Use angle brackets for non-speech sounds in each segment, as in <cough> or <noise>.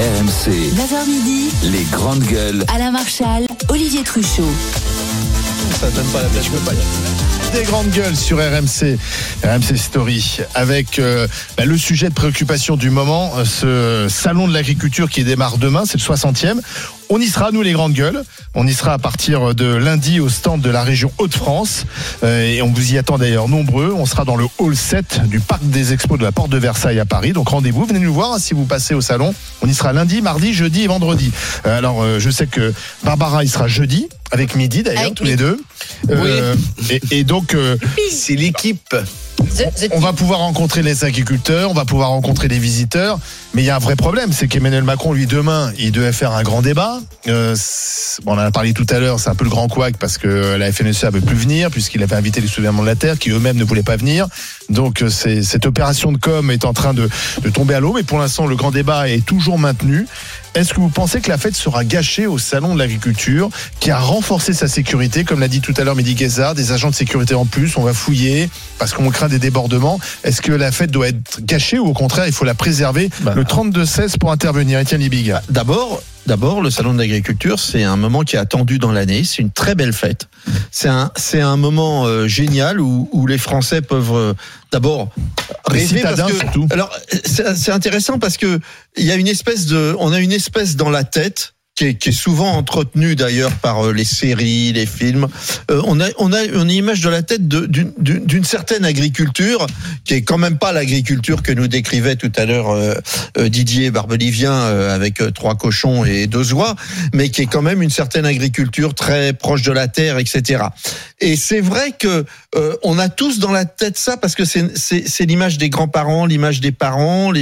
RMC, 9h midi, les grandes gueules. Alain Marchal, Olivier Truchot. Ça donne pas la place, je peux pas y aller. des grandes gueules sur RMC, RMC Story, avec euh, bah, le sujet de préoccupation du moment, euh, ce salon de l'agriculture qui démarre demain, c'est le 60e. On y sera, nous les grandes gueules. On y sera à partir de lundi au stand de la région Hauts-de-France. Euh, et on vous y attend d'ailleurs nombreux. On sera dans le hall 7 du parc des expos de la Porte de Versailles à Paris. Donc rendez-vous, venez nous voir hein, si vous passez au salon. On y sera lundi, mardi, jeudi et vendredi. Euh, alors euh, je sais que Barbara y sera jeudi, avec midi d'ailleurs, tous les deux. Euh, et, et donc... euh, C'est l'équipe. On va pouvoir rencontrer les agriculteurs, on va pouvoir rencontrer les visiteurs, mais il y a un vrai problème, c'est qu'Emmanuel Macron, lui, demain, il devait faire un grand débat. Euh, bon, on en a parlé tout à l'heure, c'est un peu le grand couac parce que la FNSEA ne veut plus venir, puisqu'il avait invité les soulèvements de la Terre, qui eux-mêmes ne voulaient pas venir. Donc, euh, cette opération de com est en train de, de tomber à l'eau, mais pour l'instant, le grand débat est toujours maintenu. Est-ce que vous pensez que la fête sera gâchée au salon de l'agriculture, qui a renforcé sa sécurité, comme l'a dit tout à l'heure Mehdi Guézard, des agents de sécurité en plus, on va fouiller parce qu'on craint des débordements. Est-ce que la fête doit être gâchée ou au contraire il faut la préserver Bah. Le 32-16 pour intervenir, Étienne Libiga. D'abord, d'abord, le salon de l'agriculture, c'est un moment qui est attendu dans l'année. C'est une très belle fête. C'est un, c'est un moment euh, génial où, où les Français peuvent euh, d'abord Les rêver citadins, parce que, surtout. alors c'est c'est intéressant parce que il y a une espèce de, on a une espèce dans la tête. Qui est, souvent entretenue d'ailleurs par euh, les séries, les films. Euh, on a, on a une image de la tête d'une certaine agriculture qui est quand même pas l'agriculture que nous décrivait tout à l'heure euh, Didier Barbelivien avec trois cochons et deux oies, mais qui est quand même une certaine agriculture très proche de la terre, etc. Et c'est vrai que on a tous dans la tête ça parce que c'est l'image des grands-parents, l'image des parents,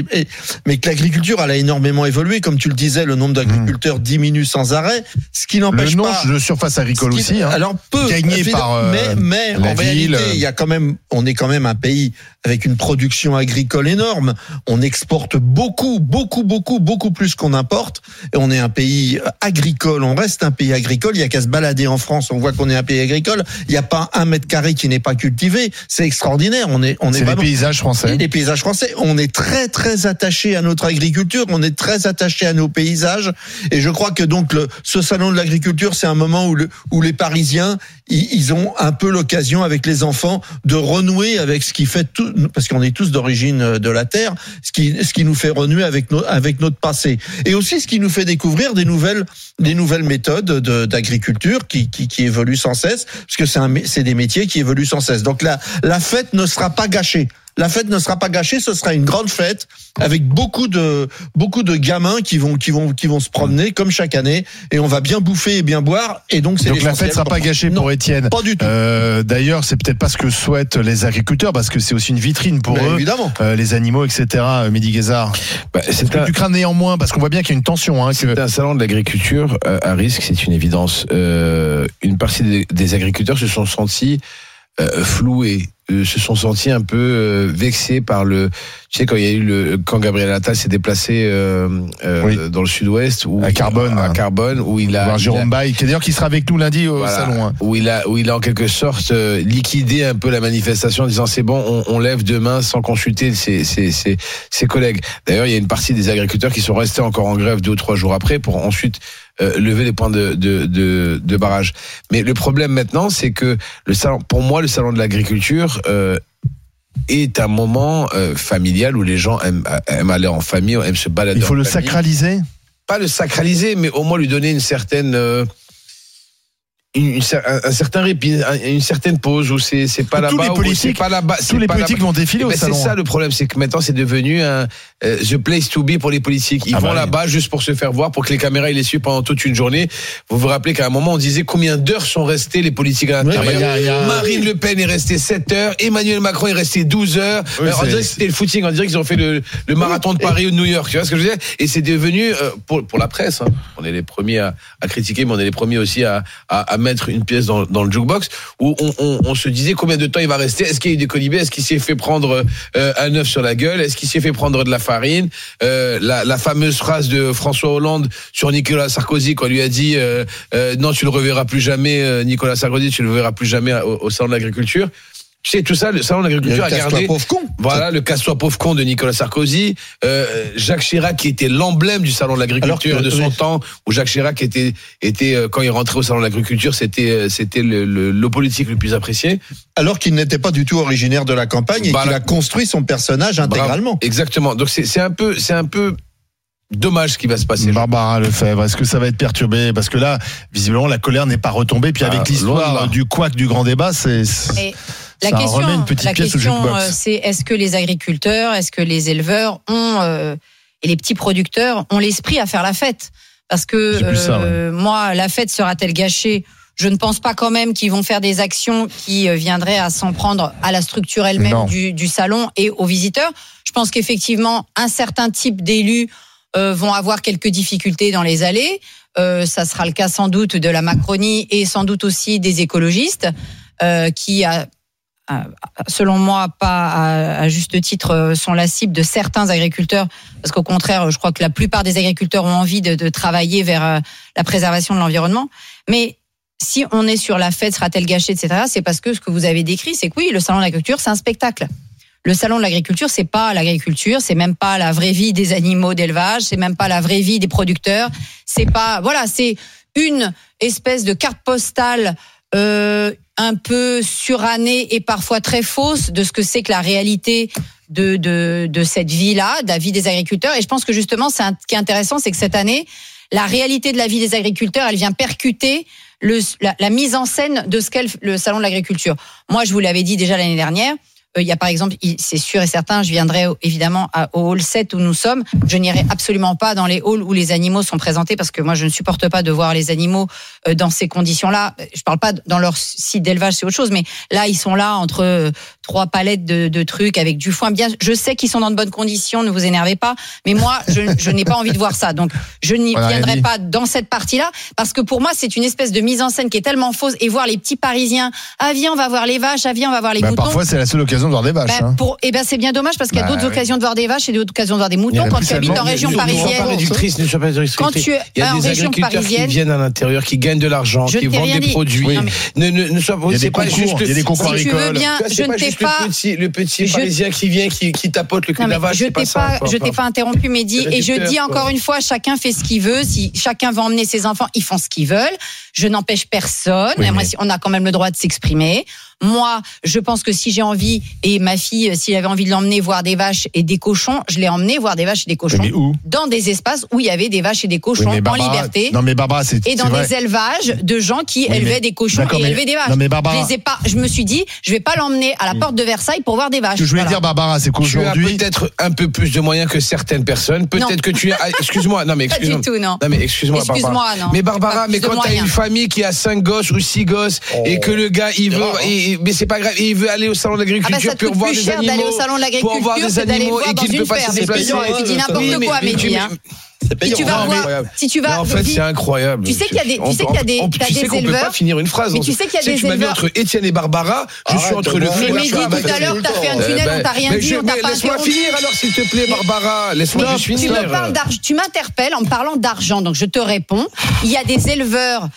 mais que l'agriculture elle a énormément évolué, comme tu le disais, le nombre d'agriculteurs diminue sans arrêt, ce qui Le n'empêche pas. de surface agricole qui- aussi. hein. Alors peu Gagné par, euh, mais mais la en réalité, ville. il y a quand même, on est quand même un pays avec une production agricole énorme. On exporte beaucoup, beaucoup, beaucoup, beaucoup plus qu'on importe. Et on est un pays agricole. On reste un pays agricole. Il y a qu'à se balader en France, on voit qu'on est un pays agricole. Il n'y a pas un mètre carré qui n'est pas cultivé. C'est extraordinaire. On est, on est C'est les paysages français. les paysages français, on est très très attaché à notre agriculture, on est très attaché à nos paysages, et je crois que donc le, ce salon de l'agriculture, c'est un moment où, le, où les Parisiens, ils, ils ont un peu l'occasion avec les enfants de renouer avec ce qui fait tout, parce qu'on est tous d'origine euh, de la terre, ce qui ce qui nous fait renouer avec avec notre passé, et aussi ce qui nous fait découvrir des nouvelles des nouvelles méthodes de- d'agriculture qui, qui qui évoluent sans cesse, parce que c'est des métiers qui évoluent sans cesse. Donc la la fête ne sera pas gâchée. La fête ne sera pas gâchée, ce sera une grande fête avec beaucoup de beaucoup de gamins qui vont qui vont qui vont se promener comme chaque année et on va bien bouffer et bien boire et donc c'est Donc la fête sera pas gâchée pour Étienne. pas du tout. Euh, D'ailleurs, c'est peut-être pas ce que souhaitent les agriculteurs, parce que c'est aussi une vitrine pour Mais eux. évidemment. Euh, les animaux, etc. euh, Mehdi Guézard. Bah, c'est un, Tu crains néanmoins, parce qu'on voit bien qu'il y a une tension. Hein, que... c'est un salon de l'agriculture à risque, c'est une évidence. Euh, une partie des, des agriculteurs se sont sentis euh, floués, euh, se sont sentis un peu euh, vexés par le. Tu sais quand il y a eu le quand Gabriel Attal s'est déplacé euh, euh, Oui. dans le Sud-Ouest ou À Carbone. à Carbone où il a, Jérôme Baye, qui d'ailleurs qui sera avec nous lundi au voilà, salon. hein. où il a où il a en quelque sorte liquidé un peu la manifestation en disant c'est bon on, on lève demain sans consulter ses, ses, ses, ses collègues. D'ailleurs il y a une partie des agriculteurs qui sont restés encore en grève deux ou trois jours après pour ensuite euh, lever les points de, de, de, de barrage. Mais le problème maintenant c'est que le salon pour moi le salon de l'agriculture euh, est un moment euh, familial où les gens aiment, aiment aller en famille, aiment se balader. Il faut en le famille sacraliser? pas le sacraliser, mais au moins lui donner une certaine, euh, une, un, un certain répit, un- une certaine pause où c'est c'est pas Tous là-bas, les où politiques- c'est pas là-bas, Tous c'est les pas politiques vont défiler au Ben, c'est salon. ça le problème, c'est que maintenant c'est devenu un euh, the place to be pour les politiques. Ils Ah vont bah oui. là-bas juste pour se faire voir, pour que les caméras ils les suivent pendant toute une journée. Vous vous rappelez qu'à un moment on disait combien d'heures sont restés les politiques à l'intérieur. bah, il y a- il y a- Marine Le Pen est restée 7 heures, Emmanuel Macron est resté 12 heures. Oui, Ben, on c'est- dirait que c'était le footing, on dirait qu'ils ont fait le, le marathon de Paris ou de New York. Tu vois ce que je veux dire? Et c'est devenu euh, pour pour la presse. hein, on est les premiers à, à critiquer, mais on est les premiers aussi à, à, à une pièce dans, le jukebox où on, se disait combien de temps il va rester. Est-ce qu'il y a eu des colibés Est-ce qu'il s'est fait prendre euh, un œuf sur la gueule? Est-ce qu'il s'est fait prendre de la farine? Euh, la, fameuse phrase de François Hollande sur Nicolas Sarkozy quand lui a dit euh, non tu le reverras plus jamais Nicolas Sarkozy tu le verras plus jamais au, au salon de l'agriculture Tu sais, tout ça, le salon de l'agriculture le a casse-toi, gardé. pauvre con. Voilà, le casse-toi pauvre con de Nicolas Sarkozy, euh, Jacques Chirac qui était l'emblème du salon de l'agriculture de son oui. temps, où Jacques Chirac était, était euh, quand il rentrait au salon de l'agriculture, c'était, euh, c'était le, le, le politique le plus apprécié. Alors qu'il n'était pas du tout originaire de la campagne et Bah, qu'il a construit son personnage intégralement. Bravo. Exactement. Donc c'est, c'est un peu, c'est un peu dommage ce qui va se passer. Barbara Lefebvre, est-ce que ça va être perturbé? Parce que là, visiblement, la colère n'est pas retombée. Puis Ah, avec de l'histoire du couac du grand débat, c'est. La Ça question, remet une petite la pièce question, euh, c'est est-ce que les agriculteurs, est-ce que les éleveurs ont euh, et les petits producteurs ont l'esprit à faire la fête? Parce que ça, euh, moi, la fête sera-t-elle gâchée? Je ne pense pas quand même qu'ils vont faire des actions qui euh, viendraient à s'en prendre à la structure elle-même du, du salon et aux visiteurs. Je pense qu'effectivement, un certain type d'élus euh, vont avoir quelques difficultés dans les allées. Euh, ça sera le cas sans doute de la Macronie et sans doute aussi des écologistes euh, qui, a- selon moi, pas à, à juste titre, euh, sont la cible de certains agriculteurs. Parce qu'au contraire, je crois que la plupart des agriculteurs ont envie de, de travailler vers euh, la préservation de l'environnement. Mais si on est sur la fête, sera-t-elle gâchée, etc., c'est parce que ce que vous avez décrit, c'est que oui, le salon de l'agriculture, c'est un spectacle. Le salon de l'agriculture, c'est pas l'agriculture, c'est même pas la vraie vie des animaux d'élevage, c'est même pas la vraie vie des producteurs, c'est pas voilà, c'est une espèce de carte postale euh, un peu surannée et parfois très fausse de ce que c'est que la réalité de, de, de cette vie-là, de la vie des agriculteurs. Et je pense que justement, c'est ce qui est intéressant, c'est que cette année, la réalité de la vie des agriculteurs, elle vient percuter le, la, mise en scène de ce qu'est le salon de l'agriculture. Moi, je vous l'avais dit déjà l'année dernière. Euh, Il y a par exemple, c'est sûr et certain, je viendrai évidemment au hall 7 où nous sommes. Je n'irai absolument pas dans les halls où les animaux sont présentés parce que moi je ne supporte pas de voir les animaux euh, dans ces conditions-là. Je parle pas dans leur site d'élevage, c'est autre chose, mais là ils sont là entre euh, trois palettes de, de trucs avec du foin. Bien, je sais qu'ils sont dans de bonnes conditions, ne vous énervez pas, mais moi je, je n'ai pas envie de voir ça. Donc je n'y viendrai pas dans cette partie-là parce que pour moi c'est une espèce de mise en scène qui est tellement fausse et voir les petits Parisiens, ah viens on va voir les vaches, ah viens on va voir les Bah, moutons. parfois, c'est la seule occasion de voir des vaches. Ben, hein. pour, eh ben, c'est bien dommage parce qu'il y a Bah, d'autres oui. occasions de voir des vaches et d'autres occasions de voir des moutons quand tu habites en région parisienne. Quand tu es en région agriculteurs qui parisienne, viennent à l'intérieur, qui gagnent de l'argent, qui vendent des produits. Ne, ne, ne c'est pas juste il y a des concours si tu veux agricoles. je ne t'ai pas. le petit, le petit Je- parisien qui vient, qui, qui tapote le cul de la vache. je t'ai ça, pas, quoi. je t'ai pas interrompu, Mehdi, et je dis quoi. encore une fois, chacun fait ce qu'il veut. Si chacun veut emmener ses enfants, ils font ce qu'ils veulent. Je n'empêche personne. Oui, mais- on a quand même le droit de s'exprimer. Moi, je pense que si j'ai envie, et ma fille, s'il avait envie de l'emmener voir des vaches et des cochons, je l'ai emmené voir des vaches et des cochons Mais où dans des espaces où il y avait des vaches et des Oui, cochons en Barbara- liberté. Non, mais Barbara, c'est. et dans vrai. des élevages de gens qui Oui, élevaient mais- des cochons et mais- élevaient des vaches. non, mais Barbara- je, les ai pas, je me suis dit, je vais pas l'emmener à la porte de Versailles pour voir des vaches. Ce que je voulais Voilà. dire, Barbara, c'est Tu as qu'aujourd'hui. peut-être un peu plus de moyens que certaines personnes. Non. Peut-être que tu as. ah, Excuse-moi, non mais <laughs> Pas excuse-moi. du tout, non. Non mais excuse-moi, Excuse-moi, Barbara. non. Mais Barbara, mais quand t'as moyens. une famille qui a cinq gosses ou six gosses et que le gars il veut, mais c'est pas grave, il veut aller au salon de Ah bah l'agriculture ça te pour voir des animaux, au salon de pour voir l'agriculture des animaux et qu'il ne peut pas se déplacer. Tu dis n'importe quoi, mais tu- hein. Si tu vas voir, si tu Mais vas, en fait, c'est incroyable. Tu sais qu'il y a des- tu sais qu'il y a des- on- Tu sais qu'on peut pas finir une phrase. Mais tu sais qu'il y a des tu m'as mis éleveurs- entre Étienne et Barbara. Je suis entre le feu et la tout à l'heure, t'as fait un tunnel, on t'a rien mais dit, je- on t'a pas Laisse-moi finir alors, s'il te plaît, Barbara. Laisse-moi juste tu finir. me parles d'argent, tu m'interpelles en me parlant d'argent, donc je te réponds. Il y a des éleveurs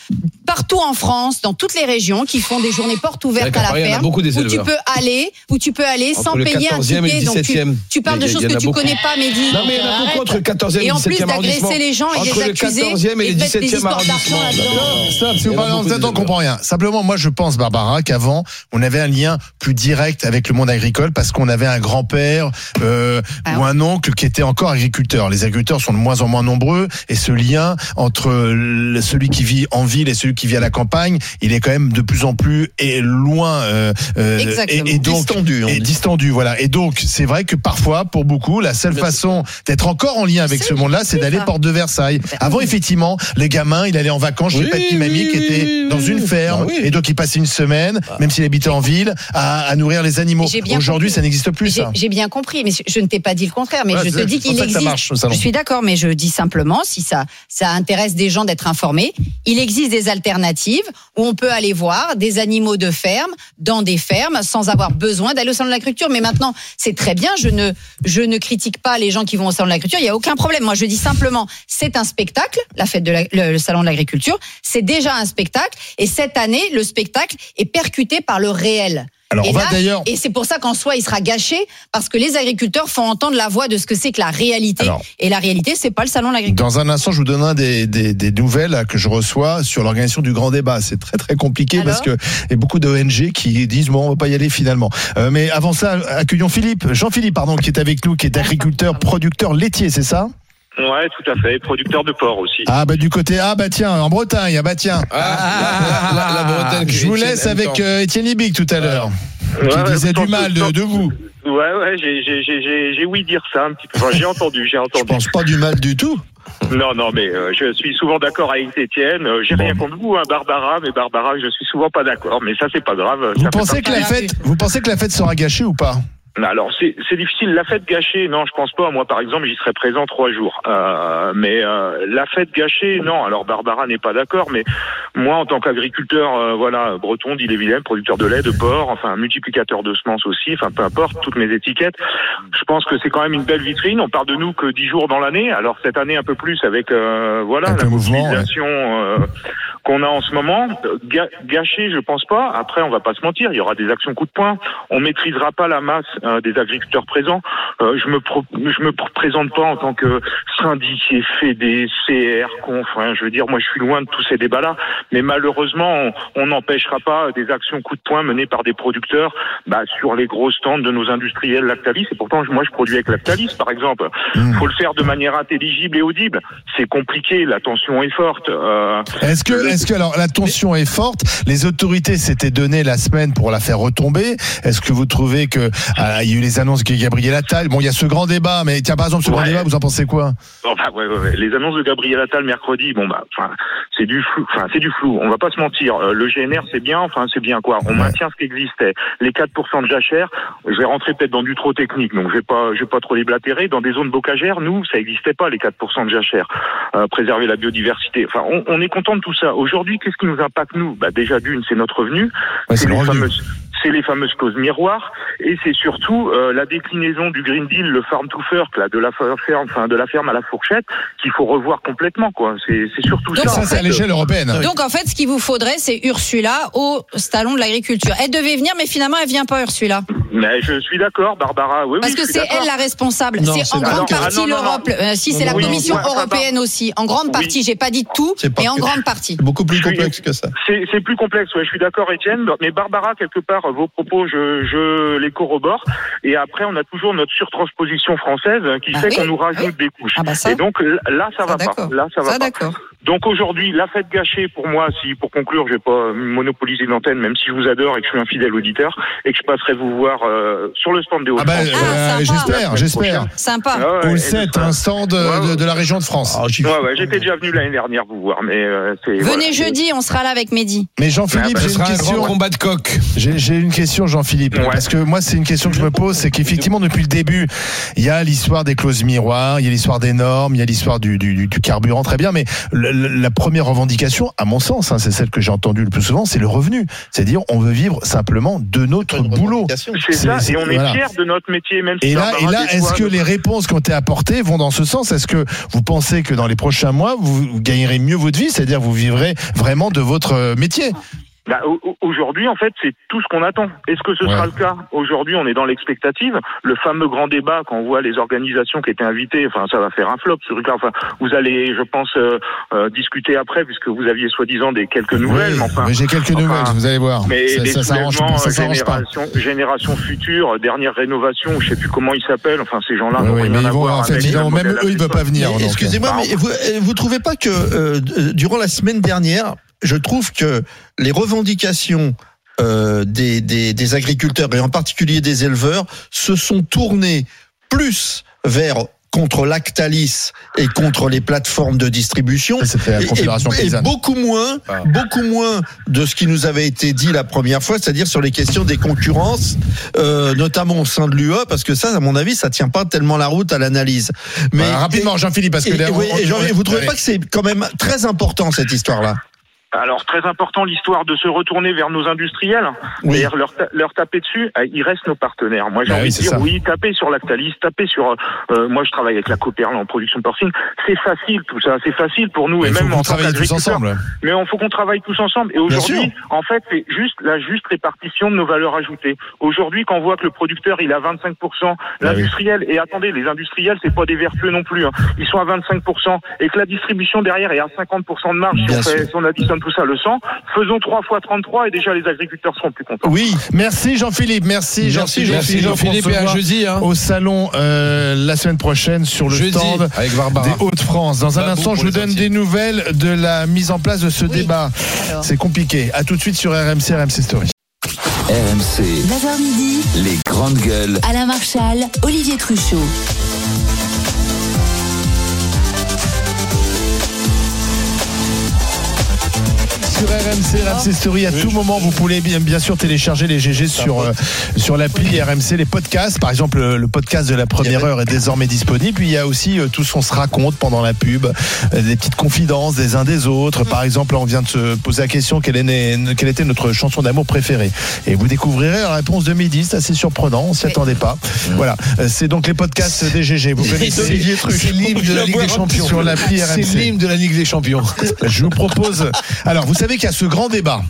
partout en France, dans toutes les régions, qui font des journées portes ouvertes à la Paris, il y en a ferme, beaucoup des où tu peux aller, où tu peux aller Entre sans le payer un 14e et le ticket. Donc tu, 17e. tu parles de choses que en a tu beaucoup. connais pas, Mehdi. Non, mais il y en a beaucoup entre le 14e et Et le en plus 17e arrondissement. d'agresser les gens et les le accuser 14e et le de mettre des 17e histoires d'argent là-dedans. Stop, si vous en parlez en tête, on comprend rien. Simplement, moi, je pense, Barbara, qu'avant, on avait un lien plus direct avec le monde agricole parce qu'on avait un grand-père euh, Ah ou un oncle qui était encore agriculteur. Les agriculteurs sont de moins en moins nombreux et ce lien entre le- celui qui vit en ville et celui qui vit à la campagne, il est quand même de plus en plus et loin. euh, euh, Exactement. Et, et donc, Distendu, et distendu, voilà. Et donc, c'est vrai que parfois, pour beaucoup, la seule façon d'être encore en lien avec ce monde-là, c'est d'aller porte de Versailles. Ben Avant, oui. effectivement, les gamins, il allait en vacances chez Oui, papy, mamie, qui était oui, dans une ferme, Bah oui. et donc il passait une semaine, même s'il habitait en ville, à, à nourrir les animaux. Aujourd'hui, ça n'existe plus, J'ai ça. j'ai bien compris, mais je ne t'ai pas dit le contraire. Mais Ouais, je te dis qu'il ça que ça existe. marche. Je suis d'accord, mais je dis simplement, si ça, ça intéresse des gens d'être informés, il existe des alternatives où on peut aller voir des animaux de ferme dans des fermes sans avoir besoin d'aller au salon de l'agriculture. Mais maintenant, c'est très bien. Je ne, je ne critique pas les gens qui vont au salon de l'agriculture. Il y a aucun problème. Moi, je dis simplement, c'est un spectacle, la fête de la- le salon de l'agriculture. C'est déjà un spectacle. Et cette année, le spectacle est percuté par le réel. Alors, et on va d'ailleurs. Et c'est pour ça qu'en soi, il sera gâché parce que les agriculteurs font entendre la voix de ce que c'est que la réalité. Alors. et la réalité, c'est pas le salon de l'agriculture. Dans un instant, je vous donnerai des, des, des nouvelles là, que je reçois sur l'organisation du grand débat. C'est très très compliqué Alors parce que il y a beaucoup d'ONG qui disent bon, on va pas y aller finalement. Euh, mais avant ça, accueillons Philippe, Jean-Philippe pardon, qui est avec nous, qui est agriculteur, producteur laitier, c'est ça? Ouais, tout à fait. Producteur de porc aussi. Ah bah du côté ah bah tiens en Bretagne ah bah tiens. Ah, la, la- la Bretagne. que Je vous laisse avec euh, Étienne Libic tout à l'heure, Ouais, qui ouais, disait je du mal de, de vous. Ouais, ouais, j'ai, j'ai, j'ai, j'ai, j'ai oui dire ça un petit peu. Enfin, j'ai entendu, j'ai Je entendu. pense pas du mal du tout. Non, non, mais euh, je suis souvent d'accord avec Étienne. Euh, j'ai Bon. rien contre vous, hein, Barbara, mais Barbara, je suis souvent pas d'accord. Mais ça, c'est pas grave. Vous Ça pensez que la fête, vous pensez que la fête sera gâchée ou pas? Alors, c'est, c'est difficile. La fête gâchée, non, je pense pas. Moi, par exemple, j'y serais présent trois jours. Euh, mais euh, la fête gâchée, non. Alors, Barbara n'est pas d'accord, mais moi, en tant qu'agriculteur, euh, voilà, breton, d'Ille-et-Vilaine, producteur de lait, de porc, enfin, multiplicateur de semences aussi, enfin, peu importe, toutes mes étiquettes. Je pense que c'est quand même une belle vitrine. On parle de nous que dix jours dans l'année. Alors, cette année, un peu plus avec, euh, voilà, Avec la mouvement, ouais. Qu'on a en ce moment. Gâché, je pense pas. Après, on va pas se mentir. Il y aura des actions coup de poing. On maîtrisera pas la masse euh, des agriculteurs présents. Euh, je me pro- je me pr- présente pas en tant que syndiqué, fédé, CR, conf. hein. je veux dire, moi, je suis loin de tous ces débats-là. Mais malheureusement, on- n'empêchera pas des actions coup de poing menées par des producteurs bah, sur les gros stands de nos industriels Lactalis. Et pourtant, moi, je produis avec Lactalis, par exemple. Hmm. Faut le faire de manière intelligible et audible. C'est compliqué. La tension est forte. Euh, Est-ce que, est-ce que alors la tension est forte? Les autorités s'étaient donné la semaine pour la faire retomber. Est-ce que vous trouvez que ah, il y a eu les annonces de Gabriel Attal? Bon, il y a ce grand débat, mais tiens par exemple ce grand débat, vous en pensez quoi? Enfin, ouais, ouais, ouais. Les annonces de Gabriel Attal mercredi, bon bah, c'est du flou. Enfin, c'est du flou. On va pas se mentir. Euh, le GNR, c'est bien. Enfin, c'est bien quoi. On maintient ce qui existait. Les 4% de jachère. Je vais rentrer peut-être dans du trop technique, donc je vais pas, je vais pas trop déblatérer. Dans des zones bocagères, nous, ça existait pas les 4% de jachère. Euh, préserver la biodiversité. Enfin, on, on est content de tout ça. Aujourd'hui, qu'est-ce qui nous impacte nous? Bah, déjà d'une, c'est notre revenu. Ouais, c'est le les fameuses c'est les fameuses causes miroirs et c'est surtout euh, la déclinaison du Green Deal, le farm to fork, là, de la ferme, enfin de la ferme à la fourchette, qu'il faut revoir complètement, quoi. C'est surtout Donc, ça. Ça, c'est à l'échelle européenne. Donc en fait, ce qu'il vous faudrait, c'est Ursula au salon de l'agriculture. Elle devait venir, mais finalement, elle vient pas, Ursula. Mais je suis d'accord, Barbara. Oui, Parce oui, que c'est elle la responsable. C'est en grande partie Ah, non, l'Europe. Euh, si c'est la Commission européenne aussi. En grande Oui. partie, j'ai pas dit tout, mais en grande partie. C'est beaucoup plus complexe que ça. C'est c'est plus complexe, ouais, je suis d'accord, Étienne. Mais Barbara, quelque part, vos propos, je, je les corrobore. Et après, on a toujours notre surtransposition française hein, qui Ah fait oui, qu'on nous rajoute des couches. Ah bah ça. Et donc là, ça, va pas. Là, ça va Ça, pas. Donc aujourd'hui, la fête gâchée pour moi, si pour conclure, je vais pas monopoliser l'antenne, même si je vous adore et que je suis un fidèle auditeur, et que je passerai vous voir euh, sur le stand des Ah bah, Hauts-de-France. euh, sympa. j'espère, j'espère. Sympa. Ah ouais, Ou le et 7, ce sera- un stand de, de- de la région de France. Ah, j'y- Ouais, ouais, j'étais déjà venu l'année dernière vous voir, mais euh, c'est. Venez voilà. jeudi, on sera là avec Mehdi. Mais Jean-Philippe, Ah bah, j'ai une sera un grand question. combat de coq. J'ai j'ai une question, Jean-Philippe, Ouais. parce que moi, c'est une question que je me pose, c'est qu'effectivement, depuis le début, il y a l'histoire des clauses miroirs, il y a l'histoire des normes, il y a l'histoire du, du, du carburant, très bien, mais le- la première revendication, à mon sens, hein, c'est celle que j'ai entendue le plus souvent, c'est le revenu. C'est-à-dire, on veut vivre simplement de notre boulot. C'est ça, et on est voilà. fiers de notre métier, même si Et là, et là, est-ce que les réponses qui ont été apportées vont dans ce sens? Est-ce que vous pensez que dans les prochains mois, vous, vous gagnerez mieux votre vie, c'est-à-dire vous vivrez vraiment de votre euh, métier? Bah, au- au- aujourd'hui, en fait, c'est tout ce qu'on attend. Est-ce que ce Ouais. sera le cas Aujourd'hui, on est dans l'expectative. Le fameux grand débat, quand on voit les organisations qui étaient invitées, enfin, ça va faire un flop. ce truc-là. Enfin, vous allez, je pense, euh, euh, discuter après, puisque vous aviez soi-disant des quelques nouvelles. Oui, mais enfin, mais j'ai quelques enfin, nouvelles, vous allez voir. mais ça, des ça s'arrange soulèvements, ça s'arrange pas. génération, génération future, dernière rénovation, je sais plus comment ils s'appellent. Enfin, ces gens-là Oui, mais ils vont, en fait, ils vont- même eux, ils ne veulent pas venir. Euh. Excusez-moi, mais vous, euh, vous trouvez pas que euh, durant la semaine dernière, je trouve que les revendications euh, des, des, des agriculteurs et en particulier des éleveurs se sont tournées plus vers contre Lactalis et contre les plateformes de distribution la et, Confédération et- et paysanne. beaucoup moins, Ah. beaucoup moins de ce qui nous avait été dit la première fois, c'est-à-dire sur les questions des concurrences, euh, notamment au sein de l'UE, parce que ça, à mon avis, ça tient pas tellement la route à l'analyse. Mais Voilà, rapidement, Jean-Philippe, parce que et, là, et, on- oui, et on- Jean- on- vous trouvez allez. pas que c'est quand même très important cette histoire-là? Alors très important l'histoire de se retourner vers nos industriels, Oui. c'est-à-dire leur, ta- leur taper dessus. euh, Ils restent nos partenaires. Moi j'ai Bah envie oui, de dire ça. oui, taper sur Lactalis, taper sur. euh, moi je travaille avec la Coperle en production porcine. C'est facile tout ça, c'est facile pour nous Mais et même qu'on en travaille tous ensemble. Mais il faut qu'on travaille tous ensemble. Et aujourd'hui, en fait, c'est juste la juste répartition de nos valeurs ajoutées. Aujourd'hui, quand on voit que le producteur il a 25%, Bah l'industriel et attendez, les industriels c'est pas des vertueux non plus. hein. Ils sont à 25% et que la distribution derrière est à 50% de marge. Si on, fait, si on additionne tout ça le 100, faisons 3 fois 33 et déjà les agriculteurs seront plus contents. Oui, Merci Jean-Philippe, merci Merci, Jean-Philippe. Merci Jean-Philippe et à jeudi. Hein. Au salon euh, la semaine prochaine sur le Jeudi stand avec Barbara. des Hauts-de-France. Dans un instant, je vous donne des nouvelles de la mise en place de ce Oui. débat. C'est compliqué. À tout de suite sur RMC, RMC Story.9h RMC, midi, les grandes gueules. Alain Marchal, Olivier Truchot. Sur RMC, RMC Story, à tout moment, vous pouvez bien, bien sûr télécharger les GG sur, euh, sur l'appli RMC, les podcasts. Par exemple, le, le podcast de la première heure est désormais disponible. Puis il y a aussi euh, tout ce qu'on se raconte pendant la pub, euh, des petites confidences des uns des autres. Par exemple, on vient de se poser la question quelle, est, quelle était notre chanson d'amour préférée? Et vous découvrirez la réponse de midi. C'est assez surprenant, on s'y Oui. attendait pas. Voilà, Euh, c'est donc les podcasts des GG. Vous connaissez Olivier Truchot. C'est l'hymne de la Ligue des Champions. sur l'appli C'est RMC. l'hymne de la Ligue des Champions. Je vous propose. Alors, vous savez qu'il y a ce grand débat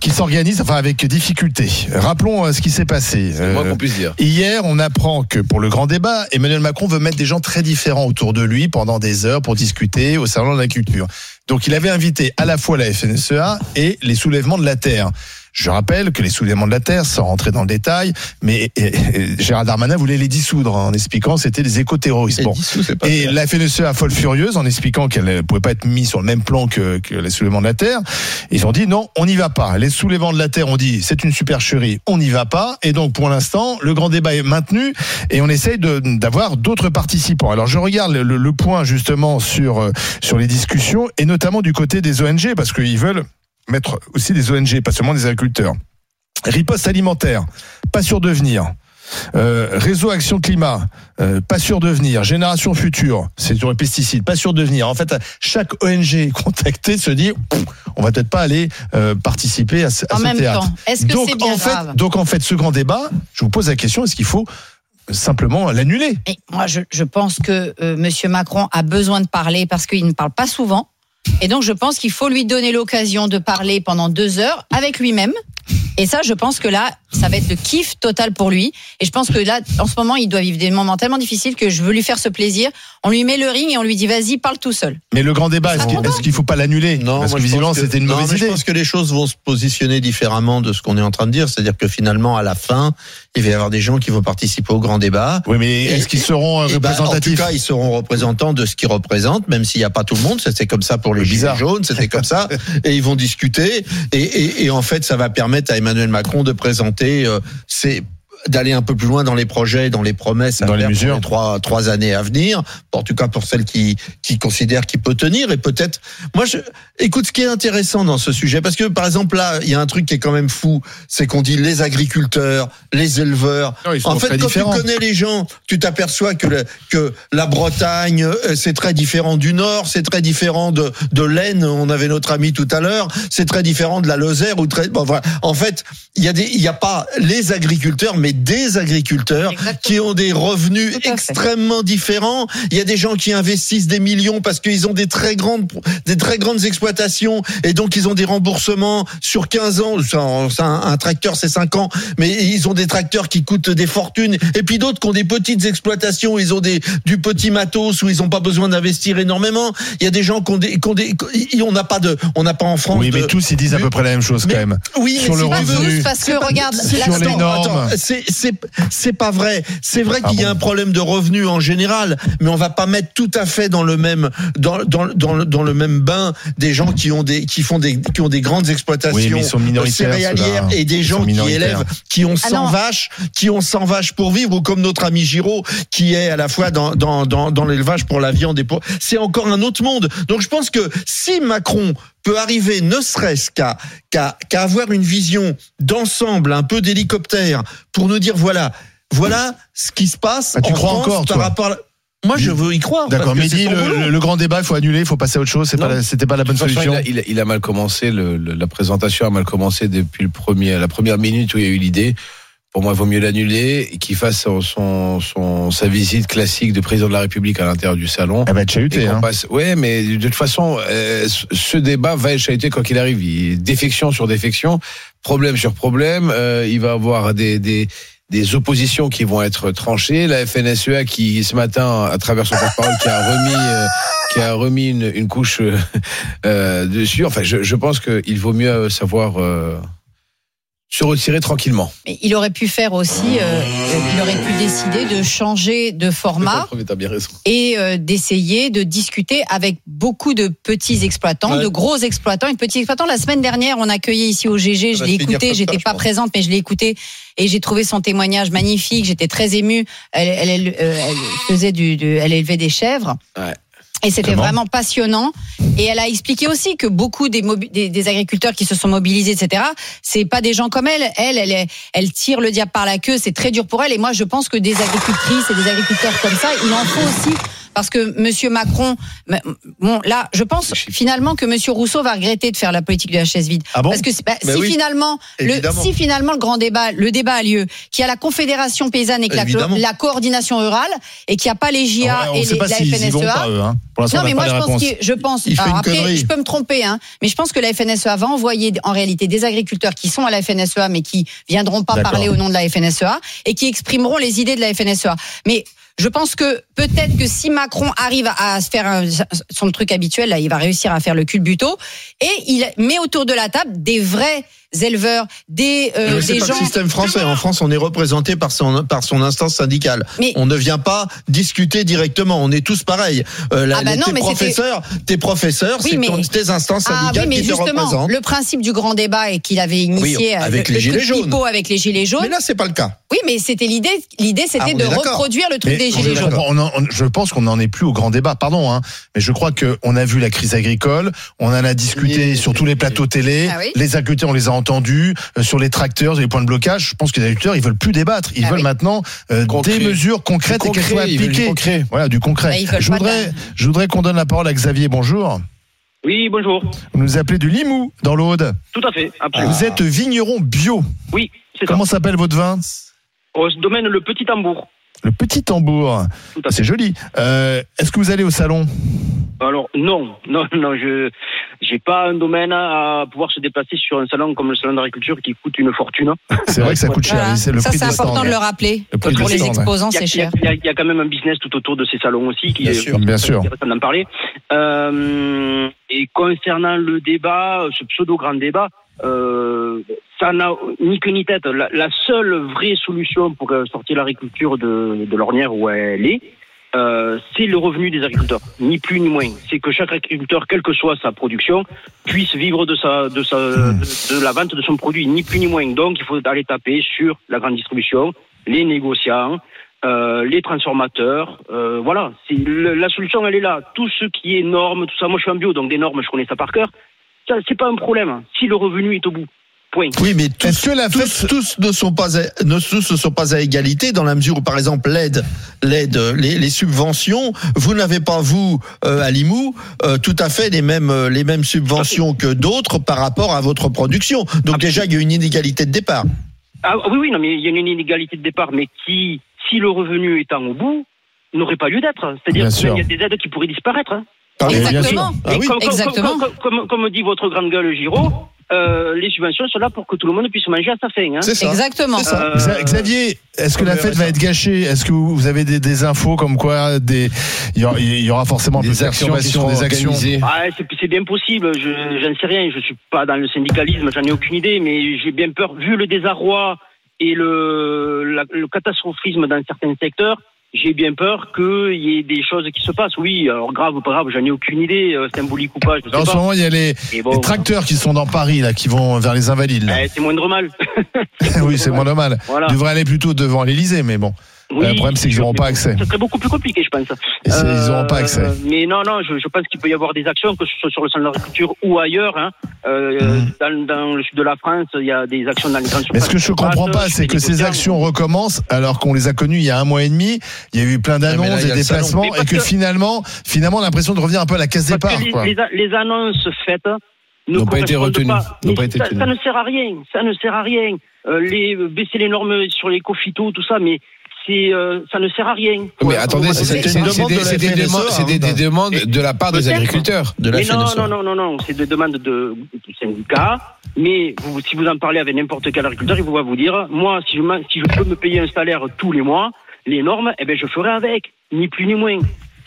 qui s'organise, enfin avec difficulté. Rappelons euh, ce qui s'est passé. Euh, qu'on puisse dire. Hier, on apprend que pour le grand débat, Emmanuel Macron veut mettre des gens très différents autour de lui pendant des heures pour discuter au salon de la culture. Donc, il avait invité à la fois la FNSEA et les soulèvements de la terre. Je rappelle que les soulèvements de la terre, sans rentrer dans le détail, mais et- et Gérald Darmanin voulait les dissoudre en expliquant que c'était des éco-terroristes. Et Bon. Et la FNSEA folle furieuse en expliquant qu'elle ne pouvait pas être mise sur le même plan que, que les soulèvements de la Terre. Ils ont dit non, on n'y va pas. Les soulèvements de la Terre ont dit c'est une supercherie, on n'y va pas. Et donc pour l'instant, le grand débat est maintenu et on essaye d'avoir d'autres participants. Alors je regarde le, le point justement sur, euh, sur les discussions et notamment du côté des ONG parce qu'ils veulent mettre aussi des ONG, pas seulement des agriculteurs. Riposte alimentaire, pas sûr de venir. Euh, réseau Action Climat, euh, pas sûr de venir. Génération Future, c'est sur les pesticides, pas sûr de venir. En fait, chaque ONG <laughs> contactée se dit, on va peut-être pas aller euh, participer à ce, à En ce même théâtre. temps, est-ce que donc c'est bien en fait, donc en fait, ce grand débat, je vous pose la question est-ce qu'il faut simplement l'annuler? Et moi, je, je pense que euh, Monsieur Macron a besoin de parler parce qu'il ne parle pas souvent. Et donc, je pense qu'il faut lui donner l'occasion de parler pendant deux heures avec lui-même. Et ça, je pense que là, ça va être le kiff total pour lui. Et je pense que là, en ce moment, il doit vivre des moments tellement difficiles que je veux lui faire ce plaisir. On lui met le ring et on lui dit, vas-y, parle tout seul. Mais le grand débat, est-ce qu'il est-ce qu'il faut pas l'annuler Non, Parce moi, que visiblement, c'était une non, mauvaise idée. Je pense que les choses vont se positionner différemment de ce qu'on est en train de dire. C'est-à-dire que finalement, à la fin, il va y avoir des gens qui vont participer au grand débat. Oui, mais est-ce qu'ils seront euh, Eh ben, en tout représentatifs cas, ils seront représentants de ce qu'ils représentent, même s'il n'y a pas tout le monde. C'était comme ça pour les Gilets jaunes, c'était comme ça. <laughs> Et ils vont discuter. Et, et, et en fait, ça va permettre à Emmanuel Macron de présenter euh, ses d'aller un peu plus loin dans les projets, dans les promesses Dans les mesures. les trois trois années à venir. En tout cas pour celles qui qui considèrent qu'il peut tenir et peut-être. Moi, je écoute ce qui est intéressant dans ce sujet parce que par exemple là, il y a un truc qui est quand même fou, c'est qu'on dit les agriculteurs, les éleveurs. Non, ils sont en fait, quand différents. tu connais les gens, tu t'aperçois que le- que la Bretagne euh, c'est très différent du Nord, c'est très différent de de l'Aisne. On avait notre ami tout à l'heure, c'est très différent de la Lozère ou très. Bon, voilà. En fait, il y a des, il y a pas les agriculteurs, mais des agriculteurs Exactement. qui ont des revenus extrêmement différents. Il y a des gens qui investissent des millions parce qu'ils ont des très grandes, des très grandes exploitations et donc ils ont des remboursements sur 15 ans. Un, un tracteur c'est 5 ans, mais ils ont des tracteurs qui coûtent des fortunes. Et puis d'autres qui ont des petites exploitations, où ils ont des du petit matos où ils n'ont pas besoin d'investir énormément. Il y a des gens qui ont des, qui ont des on n'a pas de, on n'a pas en France. Oui, mais de- tous ils disent à peu près la même chose mais- quand même. oui, sur mais le revenu. tous, parce que regarde, sur les normes. Attends, c'est pas vrai. C'est vrai Ah qu'il y a un problème de revenus en général, mais on va pas mettre tout à fait dans le même dans dans dans le, dans le même bain des gens qui ont des qui font des qui ont des grandes exploitations Oui, sont céréalières et des Ils gens qui élèvent qui ont 100 Ah non. vaches, qui ont 100 vaches pour vivre ou comme notre ami Giraud qui est à la fois dans dans dans, dans l'élevage pour la viande et pour c'est encore un autre monde. Donc je pense que si Macron peut arriver ne serait-ce qu'à qu'à qu'à avoir une vision d'ensemble un peu d'hélicoptère pour nous dire voilà voilà ce qui se passe Ah, tu en crois France encore, par toi rapport à Moi, je veux y croire. D'accord, son le, le- le grand débat, il faut annuler, il faut passer à autre chose. Non. pas, la- c'était pas la bonne façon, solution. il, a, il a- il a mal commencé. Le, le- la présentation a mal commencé depuis le premier, la première minute où il y a eu l'idée. Pour moi, il vaut mieux l'annuler et qu'il fasse son, son, son- sa visite classique de président de la République à l'intérieur du salon. Elle va être chahutée. Hein. passe- Ouais, mais de toute façon, euh, ce- débat va être chahuté quoi qu'il arrive. Il- défection sur défection, problème sur problème. euh, il va avoir des, des, des oppositions qui vont être tranchées. La FNSEA qui, ce matin, à travers son porte-parole, qui a remis, euh, qui a remis une, une couche euh, euh, dessus. Enfin, je, je pense qu'il vaut mieux savoir euh, se retirer tranquillement. Mais il aurait pu faire aussi, euh, il aurait pu décider de changer de format T'as bien raison. et euh, d'essayer de discuter avec beaucoup de petits exploitants, Ouais. de gros exploitants et de petits exploitants. La semaine dernière, on accueillait ici au GG, je l'ai écouté, j'étais pas présente, mais je l'ai écouté et j'ai trouvé son témoignage magnifique. J'étais très émue. Elle, elle, elle, euh, elle faisait du, du- elle élevait des chèvres. Ouais. Et c'était vraiment passionnant. Et elle a expliqué aussi que beaucoup des, des, des agriculteurs qui se sont mobilisés, etc., c'est pas des gens comme elle. Elle, elle, est- elle tire le diable par la queue. C'est très dur pour elle. Et moi, je pense que des agricultrices et des agriculteurs comme ça, il en faut aussi. Parce que Monsieur Macron, bon, là, je pense finalement que Monsieur Rousseau va regretter de faire la politique de la chaise vide. Ah bon Parce que bah, si oui, finalement, le, si finalement le grand débat, le débat a lieu, qu'il y a la Confédération paysanne et que la, coordination rurale et qu'il n'y a pas les JA et les, la FNSEA. eux. Hein. Pour Non, on mais moi, je pense, que, je pense. Une après, je peux me tromper, hein, mais je pense que la FNSEA va envoyer en réalité des agriculteurs qui sont à la FNSEA, mais qui viendront pas parler au nom de la FNSEA et qui exprimeront les idées de la FNSEA. Mais je pense que peut-être que si Macron arrive à se faire son truc habituel, là, il va réussir à faire le culbuto et il met autour de la table des vrais éleveurs, des, euh, Mais c'est des pas gens. le système français. En France, on est représenté par son par son instance syndicale. Mais- on ne vient pas discuter directement. On est tous pareils. Euh, la- Ah bah non, tes mais professeurs, tes professeurs, Oui, c'est mais- tes instances Ah oui, syndicales mais qui te justement, représentent. le principe du grand débat et qu'il avait initié euh, avec le, les le gilets jaunes. avec les gilets jaunes. Mais là, c'est pas le cas. Oui, mais c'était l'idée. L'idée, Ah, c'était on de reproduire le truc Mais des gilets jaunes. on en- on- je pense qu'on n'en est plus au grand débat, pardon, hein, mais je crois qu'on a vu la crise agricole, on en a discuté Oui. sur tous les plateaux télé, Ah oui. les agriculteurs, on les a entendus, euh, sur les tracteurs, sur les points de blocage, je pense que les agriculteurs, ils veulent plus débattre, ils Ah veulent oui. maintenant euh, des mesures concrètes et qu'elles soient du appliquées. concret. Voilà, du concret. Bah, je, voudrais, de- je voudrais qu'on donne la parole à Xavier, bonjour. Oui, bonjour. Vous nous appelez du Limoux, dans l'Aude. Tout à fait, absolument. Vous êtes vigneron bio. Oui, c'est ça. Comment s'appelle votre vin? Au domaine Le Petit Tambour. Le petit tambour. C'est joli. Euh, Est-ce que vous allez au salon? Alors, non, non, non, je j'ai pas un domaine à pouvoir se déplacer sur un salon comme le salon d'agriculture qui coûte une fortune. <laughs> C'est vrai que ça coûte cher. Voilà. C'est le ça, prix c'est important stands. de le rappeler. Le pour les exposants, c'est cher. il y a- il y a quand même un business tout autour de ces salons aussi qui Bien est sûr. Bien sûr. intéressant d'en parler. Euh, et concernant le débat, ce pseudo grand débat, euh, ça n'a ni queue ni tête. La, seule vraie solution pour euh, sortir l'agriculture de, l'ornière où elle est, euh, c'est le revenu des agriculteurs, ni plus ni moins. C'est que chaque agriculteur, quelle que soit sa production, puisse vivre de sa, de sa, de, la vente de son produit, ni plus ni moins. Donc, il faut aller taper sur la grande distribution, les négociants, les transformateurs. Voilà, le- la solution, elle est là. Tout ce qui est normes, tout ça. Moi, je suis en bio, donc des normes, je connais ça par cœur. Ça, c'est pas un problème. Si le revenu est au bout. Point. Oui, mais tous, que la tous, fête- tous ne sont pas à, ne, tous ne sont pas à égalité dans la mesure où, par exemple, l'aide, l'aide, les, les subventions, vous n'avez pas vous euh, à Limoux euh, tout à fait les mêmes euh, les mêmes subventions que d'autres par rapport à votre production. Donc déjà, il y a une inégalité de départ. Ah oui, oui, non, mais il y a une inégalité de départ, mais qui, si le revenu étant au bout, n'aurait pas lieu d'être. C'est-à-dire Bien qu'il y a des aides qui pourraient disparaître. hein. Ah Exactement. Ah oui. comme, comme- Exactement. comme- comme- comme dit votre grande gueule Giraud, euh, les subventions sont là pour que tout le monde puisse manger à sa faim. hein. C'est ça. Exactement. C'est ça. Euh, Xa- Xavier, est-ce que la fête va être gâchée? Est-ce que vous vous avez des, des infos comme quoi des il y aura, il y aura forcément Des actions des actions? Ah, c'est c'est bien possible, je j'en sais rien, je suis pas dans le syndicalisme, j'en ai aucune idée, mais j'ai bien peur, vu le désarroi et le, la- le catastrophisme dans certains secteurs, j'ai bien peur qu'il y ait des choses qui se passent. Oui, alors grave ou pas grave, j'en ai aucune idée, euh, symbolique ou pas, je sais En ce moment, il y a les, Mais bon, les tracteurs qui sont dans Paris là, qui vont vers les Invalides. eh, c'est moindre mal. <laughs> oui, c'est moins normal. Voilà. Ils devraient aller plutôt devant l'Elysée, mais bon. Oui, le problème, c'est qu'ils n'auront pas accès. Ce serait beaucoup plus compliqué, je pense. Et c'est- ils n'auront pas accès. Mais non, non, je, je pense qu'il peut y avoir des actions, que ce soit sur le centre de l'agriculture ou ailleurs. Hein. Euh, dans, dans le sud de la France, il y a des actions dans les grandes Mhm. Mais ce que je surfaces. comprends pas, c'est que ces actions recommencent alors qu'on les a connues il y a un mois et demi. Il y a eu plein d'annonces, il y a des le salon. déplacements, et que que- finalement, finalement, on a l'impression de revenir un peu à la case Parce départ. que les, quoi. les annonces faites ne N'ont pas été retenues. pas. N'ont Mais pas été ça, ne sert à rien. Ça ne sert à rien. Euh, les, baisser les normes sur les cophytos, tout ça, mais c'est, euh, ça ne sert à rien. Mais attendez, c'est des, demandes, hein. des demandes de la part des agriculteurs. de la mais non, non, non, non, non, c'est des demandes de, du syndicat. Mais vous, si vous en parlez avec n'importe quel agriculteur, il va vous dire, moi, si je, m'en- si je peux me payer un salaire tous les mois, les normes, eh ben, je ferai avec, ni plus ni moins.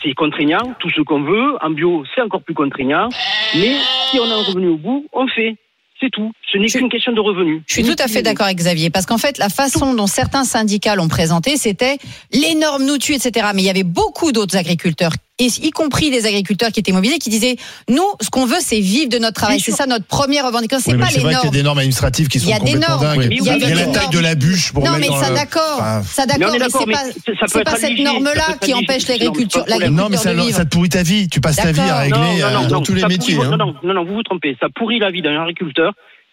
C'est contraignant, tout ce qu'on veut. En bio, c'est encore plus contraignant. Mais si on a un revenu au bout, on fait. C'est tout. Ce n'est qu'une question de revenu. Je suis tout à fait d'accord avec Xavier, parce qu'en fait, la façon dont certains syndicats l'ont présenté, c'était les normes nous tuent, etc. Mais il y avait beaucoup d'autres agriculteurs, et y compris des agriculteurs qui étaient mobilisés, qui disaient nous, ce qu'on veut, c'est vivre de notre travail. C'est ça notre première revendication. Oui, C'est mais pas c'est les vrai qu'il y a normes. des normes administratives qui Il sont y a des normes. dingues. Mais oui, il y a il y a la taille normes. de la bûche pour Non, mais ça le- d'accord, Enfin, ça Mais d'accord, mais d'accord, c'est mais pas, ça- pas cette norme-là qui empêche l'agriculture. Non, mais ça, ça te pourrit ta vie. Tu passes ta vie à régler. euh, dans tous les métiers, hein. Non, non, non, vous vous trompez. Ça pourrit la vie d'un agriculteur.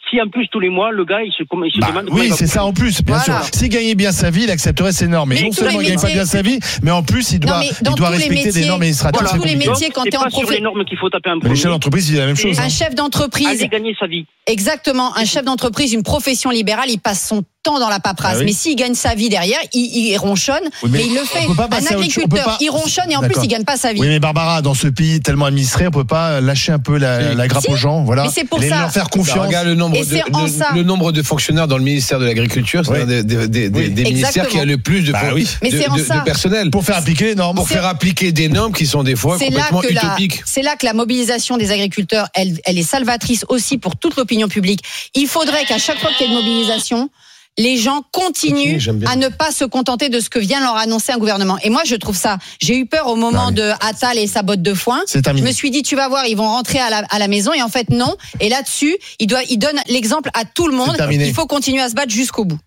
Si en plus tous les mois, le gars, il se, il se Bah, demande. oui, c'est ça en plus, bien Voilà. sûr. S'il gagnait bien sa vie, il accepterait ces normes. Mais, Mais non seulement il gagne pas bien sa vie, mais en plus il doit, il dans doit respecter des métiers- normes administratives. Voilà. c'est tous les métiers, quand C'est t'es en profé- les normes qu'il faut taper un Mais peu. les chefs d'entreprise, il a la même chose. Un chef d'entreprise, gagner sa vie. exactement, un chef d'entreprise, une profession libérale, il passe son temps dans la paperasse. Ah oui. Mais s'il gagne sa vie derrière, il, il ronchonne, Oui, mais mais, il le fait. peut pas Un agriculteur, pas- il ronchonne et en plus, il gagne pas sa vie. Oui, mais Barbara, dans ce pays tellement administré, on peut pas lâcher un peu la, la grappe Si. aux gens. Voilà. Mais c'est pour Les- ça. Leur faire Bah, confiance. regarde le nombre, Et de, le, ça. le nombre de fonctionnaires dans le ministère de l'Agriculture, c'est Oui. un des, des- des- Oui. des ministères qui a le plus de, Bah de- ça. personnel. Pour faire appliquer les normes. Pour faire appliquer des normes qui sont des fois complètement utopiques. c'est là que la mobilisation des agriculteurs, elle, elle est salvatrice aussi pour toute l'opinion publique. Il faudrait qu'à chaque fois qu'il y ait une mobilisation, les gens continuent à ne pas se contenter de ce que vient leur annoncer un gouvernement. Et moi, je trouve ça. J'ai eu peur au moment Allez. de Attal et sa botte de foin. Je me suis dit, tu vas voir, ils vont rentrer à la, à la maison. Et en fait, non. Et là-dessus, il, doit, il donne l'exemple à tout le monde. Il faut continuer à se battre jusqu'au bout.